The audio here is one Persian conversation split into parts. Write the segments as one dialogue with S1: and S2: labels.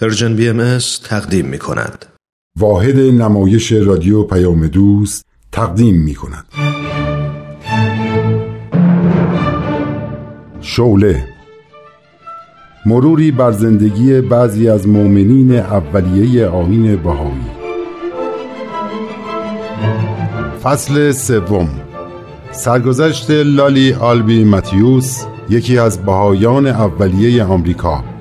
S1: Persian BMS تقدیم می کند.
S2: واحد نمایش رادیو پیام دوست تقدیم می کند. شعله مروری بر زندگی بعضی از مؤمنین اولیه آیین بهایی فصل سوم سرگذشت لولی آلبی ماتیوس یکی از بهایان اولیه آمریکا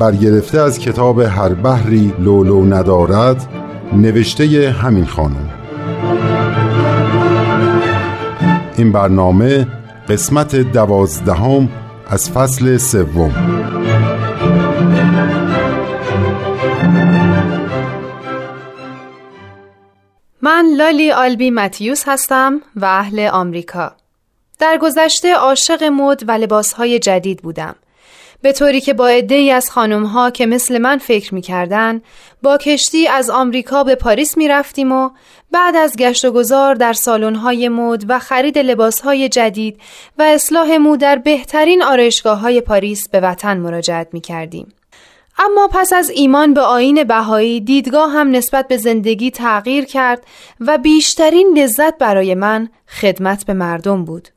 S2: برگرفته از کتاب هر بحری لولو ندارد نوشته همین خانم این برنامه قسمت دوازدهم از فصل سوم
S3: من لالی آلبی متیوس هستم و اهل آمریکا. در گذشته عاشق مد و لباسهای جدید بودم. به طوری که با ای از خانم ها که مثل من فکر می کردن با کشتی از آمریکا به پاریس می رفتیم و بعد از گشت و گذار در سالن های مد و خرید لباس های جدید و اصلاح مو در بهترین آرایشگاه های پاریس به وطن مراجعت می کردیم. اما پس از ایمان به آین بهایی دیدگاه هم نسبت به زندگی تغییر کرد و بیشترین لذت برای من خدمت به مردم بود.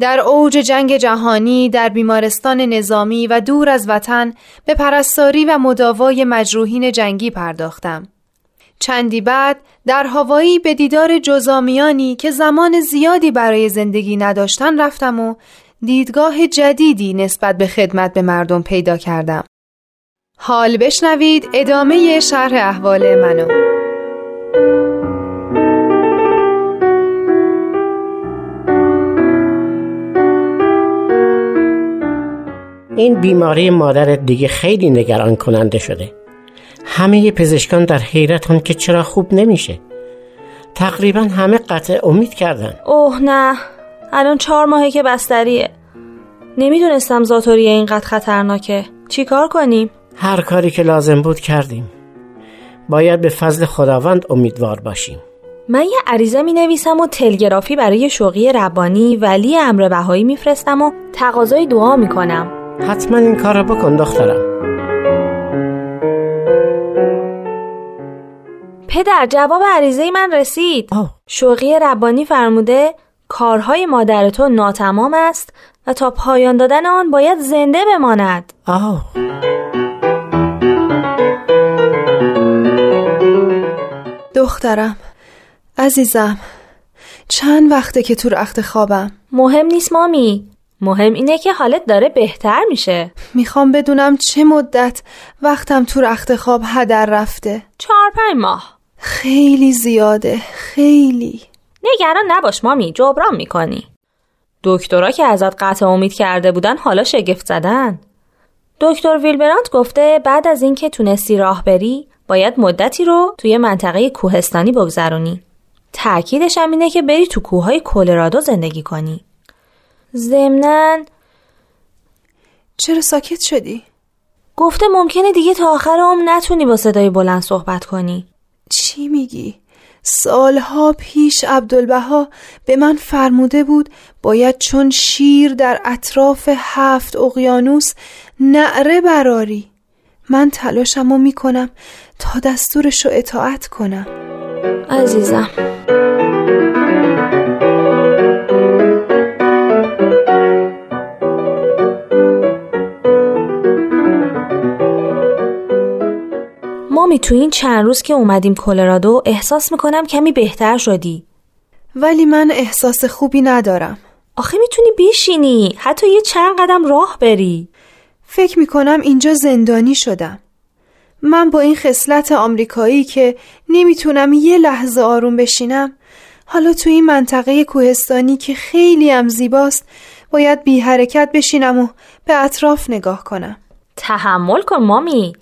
S3: در اوج جنگ جهانی در بیمارستان نظامی و دور از وطن به پرستاری و مداوای مجروحین جنگی پرداختم. چندی بعد در هوایی به دیدار جزامیانی که زمان زیادی برای زندگی نداشتن رفتم و دیدگاه جدیدی نسبت به خدمت به مردم پیدا کردم. حال بشنوید ادامه شرح احوال منو.
S4: این بیماری مادرت دیگه خیلی نگران کننده شده. همه پزشکان در حیرتن که چرا خوب نمیشه. تقریبا همه قطع امید کردن.
S5: اوه نه الان چهار ماهه که بستریه. نمی‌دونستم زاتوری اینقدر خطرناکه. چیکار کنیم؟
S4: هر کاری که لازم بود کردیم. باید به فضل خداوند امیدوار باشیم.
S5: من یه عریضه می نویسم و تلگرافی برای شوقی ربانی ولی امر بهایی میفرستم و تقاضای دعا می کنم
S4: حتما این کار رو بکن دخترم.
S5: پدر جواب عریضه من رسید. شوقی ربانی فرموده کارهای مادر تو ناتمام است و تا پایان دادن آن باید زنده بماند.
S4: آه.
S3: دخترم عزیزم چند وقته که تو رخت خوابم؟
S5: مهم نیست مامی. مهم اینه که حالت داره بهتر میشه.
S3: می‌خوام بدونم چه مدت وقتم تو رخت خواب هدر رفته.
S5: چهار پنج ماه.
S3: خیلی زیاده خیلی.
S5: نگران نباش مامی جبران می‌کنی. دکترا که ازت قطع امید کرده بودن حالا شگفت زدن. دکتر ویلبرانت گفته بعد از اینکه تونستی راه بری باید مدتی رو توی منطقه کوهستانی بگذرونی. تأکیدش هم اینه که بری تو کوههای کلرادو زندگی کنی. زمنن
S3: چرا ساکت شدی؟
S5: گفته ممکنه دیگه تا آخر عمر نتونی با صدای بلند صحبت کنی
S3: چی میگی؟ سالها پیش عبدالبها به من فرموده بود باید چون شیر در اطراف هفت اقیانوس نعره براری من تلاشمو می‌کنم تا دستورش رو اطاعت کنم
S5: عزیزم مامی تو این چند روز که اومدیم کلرادو احساس می‌کنم کمی بهتر شدی.
S3: ولی من احساس خوبی ندارم.
S5: آخه می‌تونی بشینی. حتی یه چند قدم راه بری.
S3: فکر می‌کنم اینجا زندانی شدم. من با این خصلت آمریکایی که نمی‌تونم یه لحظه آروم بشینم حالا تو این منطقه کوهستانی که خیلی هم زیباست باید بی حرکت بشینم و به اطراف نگاه کنم.
S5: تحمل کن مامی.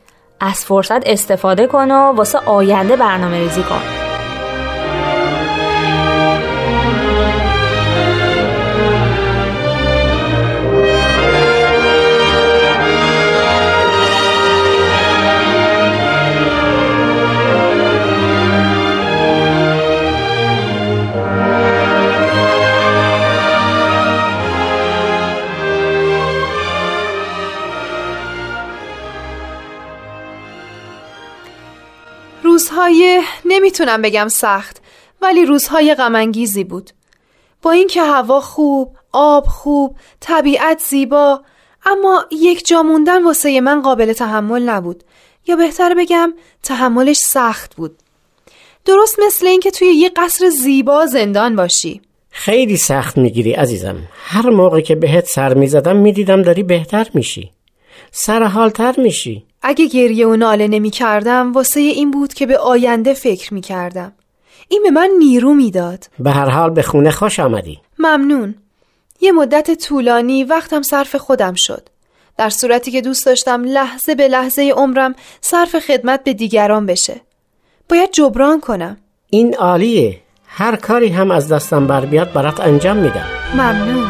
S5: از فرصت استفاده کن و واسه آینده برنامه ریزی کن.
S3: روزهای نمی‌تونم بگم سخت ولی روزهای غمانگیزی بود. با اینکه هوا خوب، آب خوب، طبیعت زیبا اما یک جا موندن واسه من قابل تحمل نبود. یا بهتر بگم تحملش سخت بود. درست مثل اینکه توی یه قصر زیبا زندان باشی.
S4: خیلی سخت می‌گیری عزیزم. هر موقع که بهت سر می‌زدم می‌دیدم داری بهتر میشی. سرحالتر میشی.
S3: اگه گریه و ناله نمی کردم واسه این بود که به آینده فکر می کردم این به من نیرو می‌داد.
S4: به هر حال به خونه خوش آمدی.
S3: ممنون. یه مدت طولانی وقتم صرف خودم شد. در صورتی که دوست داشتم لحظه به لحظه عمرم صرف خدمت به دیگران بشه. باید جبران کنم.
S4: این عالیه. هر کاری هم از دستم بر بیاد برات انجام میدم.
S3: ممنون.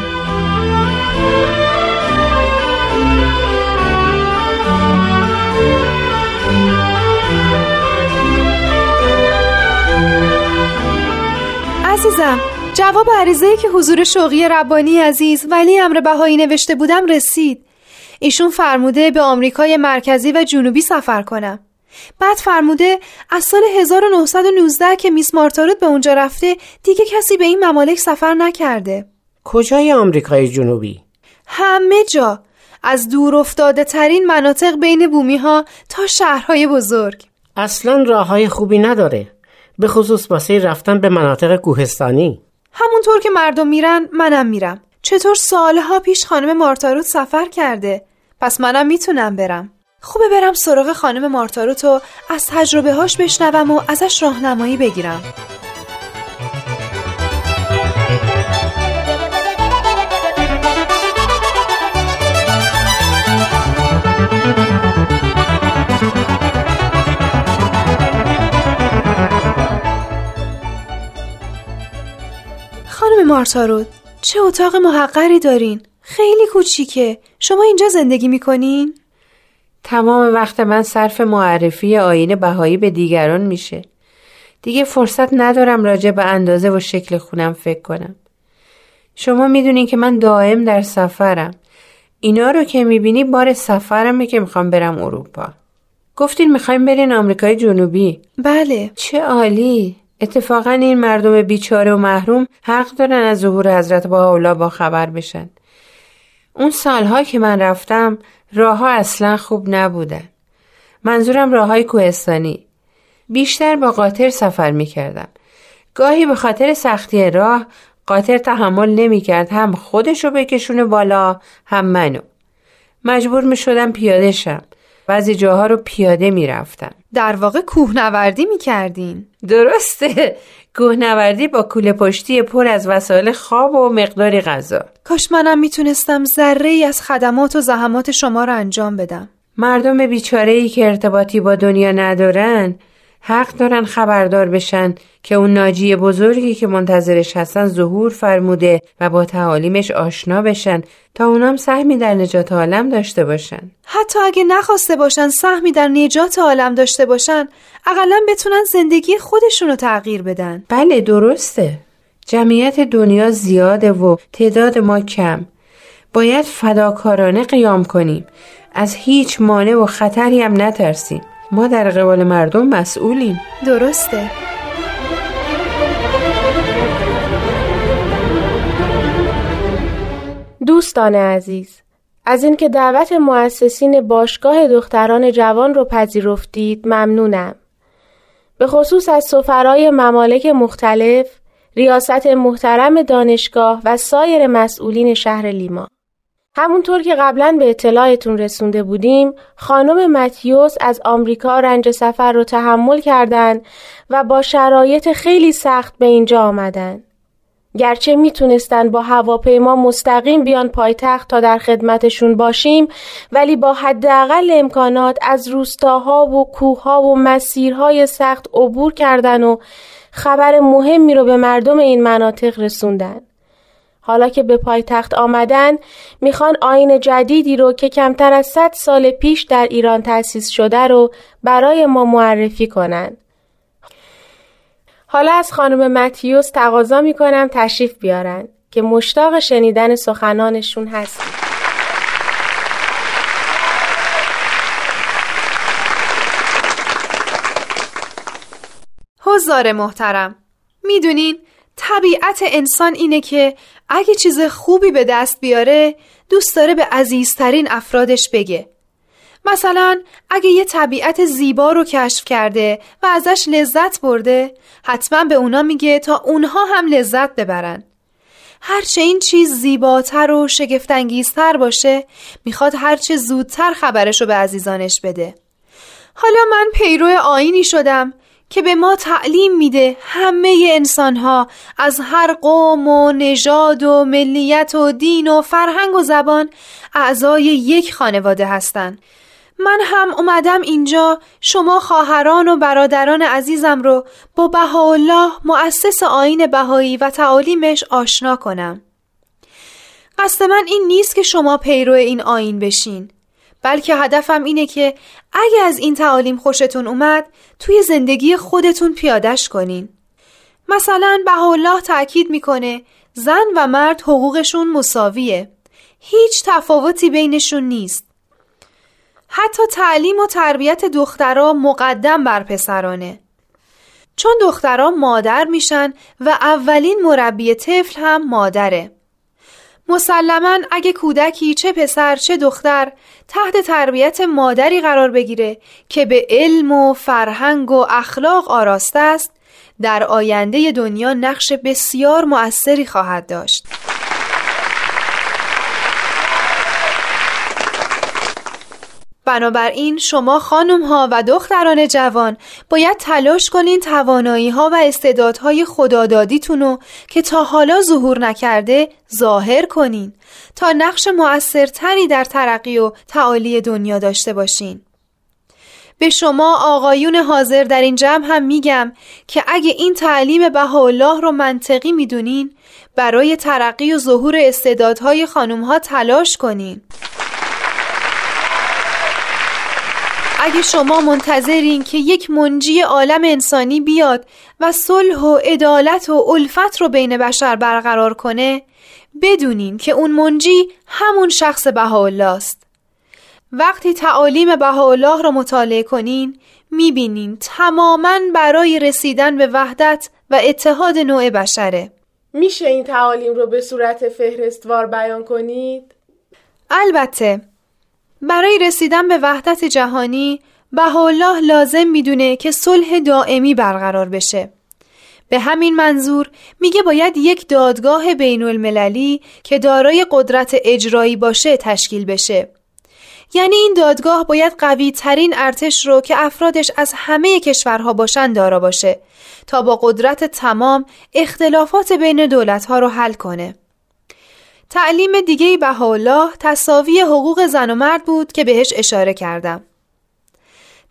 S3: عزیزم جواب عریضه که حضور شوقی ربانی عزیز ولی امر بهایی نوشته بودم رسید. ایشون فرموده به آمریکای مرکزی و جنوبی سفر کنم. بعد فرموده از سال 1919 که میس مارتاروت به اونجا رفته دیگه کسی به این ممالک سفر نکرده.
S4: کجای آمریکای جنوبی؟
S3: همه جا. از دور افتاده ترین مناطق بین بومی ها تا شهرهای بزرگ.
S4: اصلا راه های خوبی نداره. به خصوص واسه رفتن به مناطق کوهستانی.
S3: همونطور که مردم میرن منم میرم. چطور سالها پیش خانم مارتاروت سفر کرده؟ پس منم می‌تونم برم. خوبه برم سراغ خانم مارتاروت و از تجربه هاش بشنوم و ازش راهنمایی بگیرم. خانم مارتاروت چه اتاق محقری دارین؟ خیلی کوچیکه شما اینجا زندگی می‌کنین؟
S6: تمام وقت من صرف معرفی آین بهایی به دیگران میشه. دیگه فرصت ندارم راجع به اندازه و شکل خونم فکر کنم. شما می‌دونین که من دائم در سفرم. اینا رو که می‌بینی بار سفرمه که می‌خوام برم اروپا. گفتین می‌خوایم برین آمریکای جنوبی.
S3: بله.
S6: چه عالی. اتفاقا این مردم بیچاره و محروم حق دارن از ظهور حضرت با با خبر بشن. اون سالها که من رفتم راه ها اصلا خوب نبودن. منظورم راه های کوهستانی. بیشتر با قاطر سفر می کردم. گاهی به خاطر سختی راه قاطر تحمل نمی کرد هم خودشو بکشونه بالا هم منو. مجبور می شدم پیاده شم. بعضی جاها رو پیاده می رفتم.
S3: در واقع کوهنوردی می کردین.
S6: درسته. کوهنوردی با کوله پشتی پر از وسایل خواب و مقداری غذا.
S3: کاش منم می‌تونستم ذره ای از خدمات و زحمات شما رو انجام بدم.
S6: مردم بیچاره ای که ارتباطی با دنیا ندارن حق دارن خبردار بشن که اون ناجی بزرگی که منتظرش هستن ظهور فرموده و با تعالیمش آشنا بشن تا اونام سهمی در نجات عالم داشته باشن.
S3: حتی اگه نخواسته باشن سهمی در نجات عالم داشته باشن اقلا بتونن زندگی خودشون رو تغییر بدن.
S6: بله درسته. جمعیت دنیا زیاده و تعداد ما کم. باید فداکارانه قیام کنیم. از هیچ مانع و خطری هم نترسیم. ما در قبال مردم مسئولیم
S3: درسته
S7: دوستان عزیز از اینکه دعوت مؤسسین باشگاه دختران جوان رو پذیرفتید ممنونم. به خصوص از سفرای ممالک مختلف، ریاست محترم دانشگاه و سایر مسئولین شهر لیما. همونطور که قبلا به اطلاعتون رسونده بودیم خانم متیوس از آمریکا رنج سفر رو تحمل کردند و با شرایط خیلی سخت به اینجا آمدن. گرچه می‌تونستن با هواپیما مستقیم بیان پایتخت تا در خدمتشون باشیم ولی با حداقل امکانات از روستاها و کوهها و مسیرهای سخت عبور کردن و خبر مهمی رو به مردم این مناطق رسوندن. حالا که به پایتخت آمدن می‌خوان آین جدیدی رو که کمتر از 100 سال پیش در ایران تأسیس شده رو برای ما معرفی کنن. حالا از خانم متیوس تقاضا می‌کنم تشریف بیارن که مشتاق شنیدن سخنانشون هستیم.
S3: حضار محترم می‌دونین طبیعت انسان اینه که اگه چیز خوبی به دست بیاره دوست داره به عزیزترین افرادش بگه. مثلا اگه یه طبیعت زیبا رو کشف کرده و ازش لذت برده حتما به اونا میگه تا اونها هم لذت ببرن. هرچه این چیز زیباتر و شگفتانگیزتر باشه می‌خواد هرچه زودتر خبرش رو به عزیزانش بده. حالا من پیرو آینی شدم که به ما تعلیم میده همه انسان ها از هر قوم و نژاد و ملیت و دین و فرهنگ و زبان اعضای یک خانواده هستند. من هم اومدم اینجا شما خواهران و برادران عزیزم رو با بهاءالله مؤسس آین بهایی و تعالیمش آشنا کنم. قصد من این نیست که شما پیرو این آین بشین بلکه هدفم اینه که اگه از این تعالیم خوشتون اومد توی زندگی خودتون پیادش کنین. مثلا الله تأکید می‌کنه زن و مرد حقوقشون مساویه. هیچ تفاوتی بینشون نیست. حتی تعلیم و تربیت دخترها مقدم بر پسرانه. چون دخترها مادر میشن و اولین مربی طفل هم مادره. مسلما اگه کودکی چه پسر چه دختر تحت تربیت مادری قرار بگیره که به علم و فرهنگ و اخلاق آراسته است در آینده دنیا نقش بسیار مؤثری خواهد داشت. بنابراین شما خانم ها و دختران جوان باید تلاش کنین توانایی ها و استعدادهای خدادادیتون رو که تا حالا ظهور نکرده ظاهر کنین تا نقش مؤثرتری در ترقی و تعالی دنیا داشته باشین. به شما آقایون حاضر در این جمع هم میگم که اگه این تعلیم بهاءالله رو منطقی می‌دونین برای ترقی و ظهور استعدادهای خانم ها تلاش کنین. اگه شما منتظرین که یک منجی عالم انسانی بیاد و صلح و عدالت و الفت رو بین بشر برقرار کنه بدونین که اون منجی همون شخص بهاءالله است وقتی تعالیم بهاءالله رو مطالعه کنین می‌بینین تماما برای رسیدن به وحدت و اتحاد نوع بشره
S7: میشه این تعالیم رو به صورت فهرستوار بیان کنید؟
S3: البته برای رسیدن به وحدت جهانی بهاءالله لازم می‌دونه که صلح دائمی برقرار بشه. به همین منظور میگه باید یک دادگاه بین المللی که دارای قدرت اجرایی باشه تشکیل بشه. یعنی این دادگاه باید قوی ترین ارتش رو که افرادش از همه کشورها باشن دارا باشه تا با قدرت تمام اختلافات بین دولتها رو حل کنه. تعلیم دیگه بهاءالله تصاوی حقوق زن و مرد بود که بهش اشاره کردم.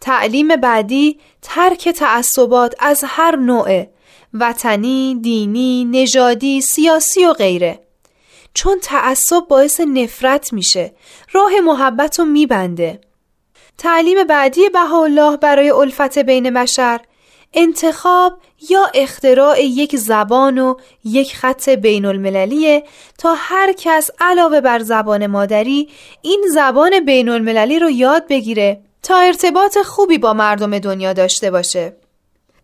S3: تعلیم بعدی ترک تعصبات از هر نوع وطنی، دینی، نژادی، سیاسی و غیره. چون تعصب باعث نفرت میشه، راه محبت رو میبنده. تعلیم بعدی بهاءالله برای الفت بین بشر انتخاب یا اختراع یک زبان و یک خط بین المللیه تا هر کس علاوه بر زبان مادری این زبان بین المللی رو یاد بگیره تا ارتباط خوبی با مردم دنیا داشته باشه.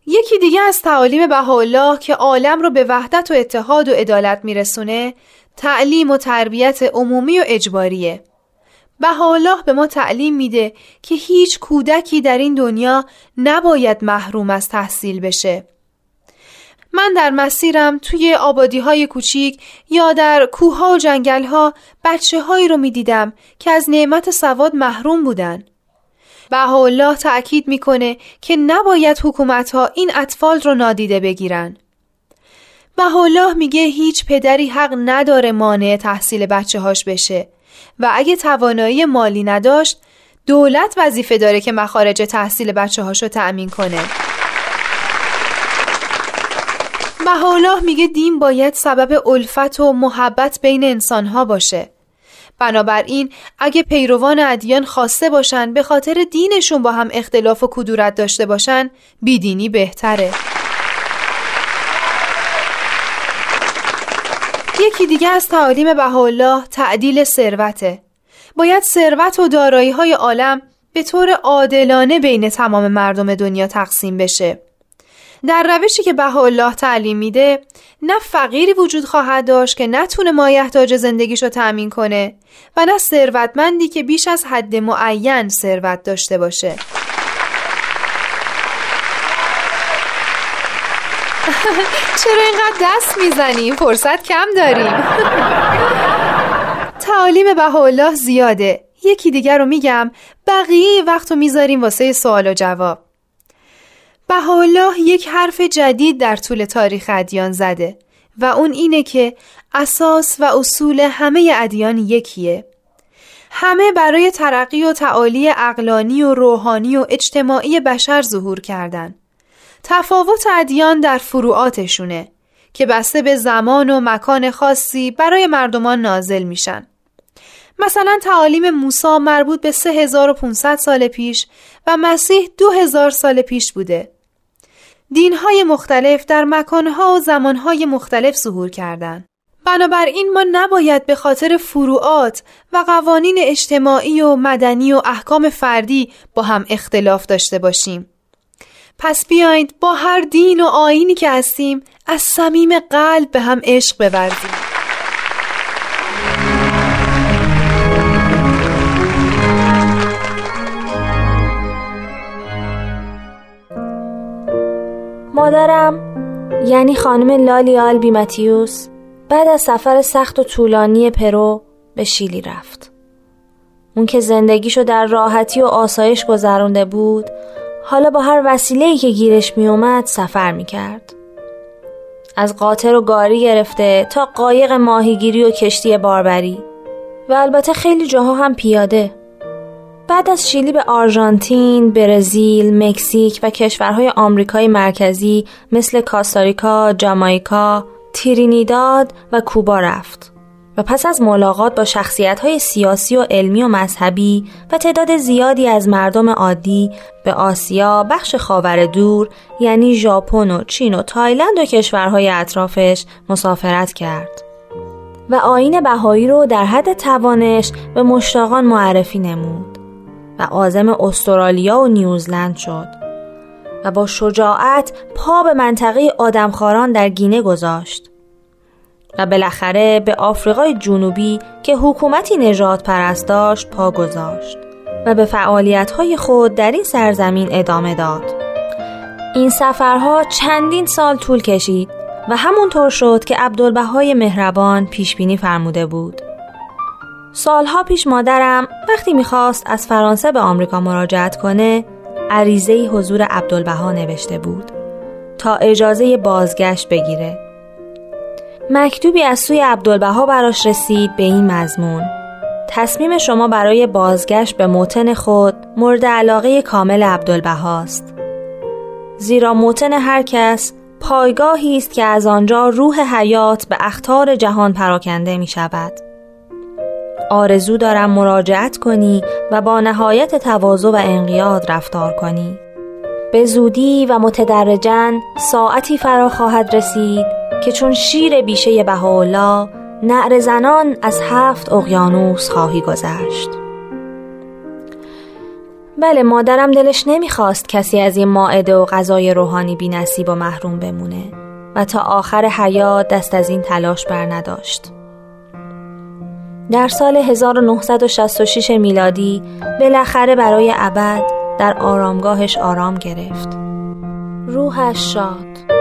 S3: یکی دیگه از تعالیم بهاءالله که عالم رو به وحدت و اتحاد و عدالت میرسونه تعلیم و تربیت عمومی و اجباریه. بهاءالله به ما تعلیم میده که هیچ کودکی در این دنیا نباید محروم از تحصیل بشه. من در مسیرم توی آبادی های کوچیک یا در کوه ها و جنگل ها بچه هایی رو می دیدم که از نعمت سواد محروم بودن. بهاءالله تأکید می‌کنه که نباید حکومت ها این اطفال رو نادیده بگیرن. بهاءالله میگه هیچ پدری حق نداره مانع تحصیل بچه هاش بشه و اگه توانایی مالی نداشت دولت وظیفه داره که مخارج تحصیل بچه هاشو تأمین کنه. بهاءالله میگه دین باید سبب الفت و محبت بین انسانها باشه. بنابراین اگه پیروان ادیان خواسته باشن به خاطر دینشون با هم اختلاف و کدورت داشته باشن بیدینی بهتره. یکی دیگه از تعالیم بهاءالله تعدیل ثروته. باید ثروت و دارایی های عالم به طور عادلانه بین تمام مردم دنیا تقسیم بشه. در روشی که بهاءالله تعلیم میده نه فقیری وجود خواهد داشت که نتونه مایحتاج زندگیشو تأمین کنه و نه ثروتمندی که بیش از حد معین ثروت داشته باشه چرا اینقدر دست می‌زنیم؟ فرصت کم داریم تعالیم بهاءالله زیاده. یکی دیگر رو میگم بقیه وقت رو می‌ذاریم واسه سوال و جواب. بهاءالله یک حرف جدید در طول تاریخ ادیان زده و اون اینه که اساس و اصول همه ادیان یکیه. همه برای ترقی و تعالی اقلانی و روحانی و اجتماعی بشر ظهور کردن. تفاوت ادیان در فروعاتشونه که بسته به زمان و مکان خاصی برای مردمان نازل میشن مثلا تعالیم موسی مربوط به 3500 سال پیش و مسیح 2000 سال پیش بوده دینهای مختلف در مکانها و زمانهای مختلف ظهور کردند. بنابراین ما نباید به خاطر فروعات و قوانین اجتماعی و مدنی و احکام فردی با هم اختلاف داشته باشیم. پس بیایید با هر دین و آینی که هستیم از صمیم قلب به هم عشق بورزیم.
S5: مادرم یعنی خانم لالی آلبی متیوس بعد از سفر سخت و طولانی پرو به شیلی رفت اون که زندگیشو در راحتی و آسایش گذرونده بود حالا با هر وسیله‌ای که گیرش میومد سفر می‌کرد. از قاطر و گاری گرفته تا قایق ماهیگیری و کشتی باربری. و البته خیلی جاها هم پیاده. بعد از شیلی به آرژانتین، برزیل، مکزیک و کشورهای آمریکای مرکزی مثل کاستاریکا، جامائیکا، ترینیداد و کوبا رفت. و پس از ملاقات با شخصیت‌های سیاسی و علمی و مذهبی و تعداد زیادی از مردم عادی به آسیا، بخش خاور دور یعنی ژاپن و چین و تایلند و کشورهای اطرافش مسافرت کرد. و آین بهایی رو در حد توانش به مشتاقان معرفی نمود. و آزم استرالیا و نیوزلند شد و با شجاعت پا به منطقه آدمخواران در گینه گذاشت و بالاخره به آفریقای جنوبی که حکومتی نجات پرست داشت پا گذاشت و به فعالیت‌های خود در این سرزمین ادامه داد. این سفرها چندین سال طول کشید و همونطور شد که عبدالبهای مهربان پیش بینی فرموده بود. سالها پیش مادرم وقتی می‌خواست از فرانسه به آمریکا مراجعت کنه عریضه حضور عبدالبها نوشته بود تا اجازه بازگشت بگیره مکتوبی از سوی عبدالبها براش رسید به این مضمون. تصمیم شما برای بازگشت به موتن خود مورد علاقه کامل عبدالبهاست زیرا موتن هر کس پایگاهی است که از آنجا روح حیات به اختار جهان پراکنده می شود. آرزو دارم مراجعت کنی و با نهایت تواضع و انقیاد رفتار کنی. به زودی و متدرجن ساعتی فرا خواهد رسید که چون شیر بیشه بهاءالله نعر زنان از هفت اقیانوس خواهی گذشت بله مادرم دلش نمی‌خواست کسی از این ماعده و غذای روحانی بی نصیب و محروم بمونه و تا آخر حیات دست از این تلاش بر نداشت. در سال 1966 میلادی بالاخره برای ابد در آرامگاهش آرام گرفت. روحش شاد.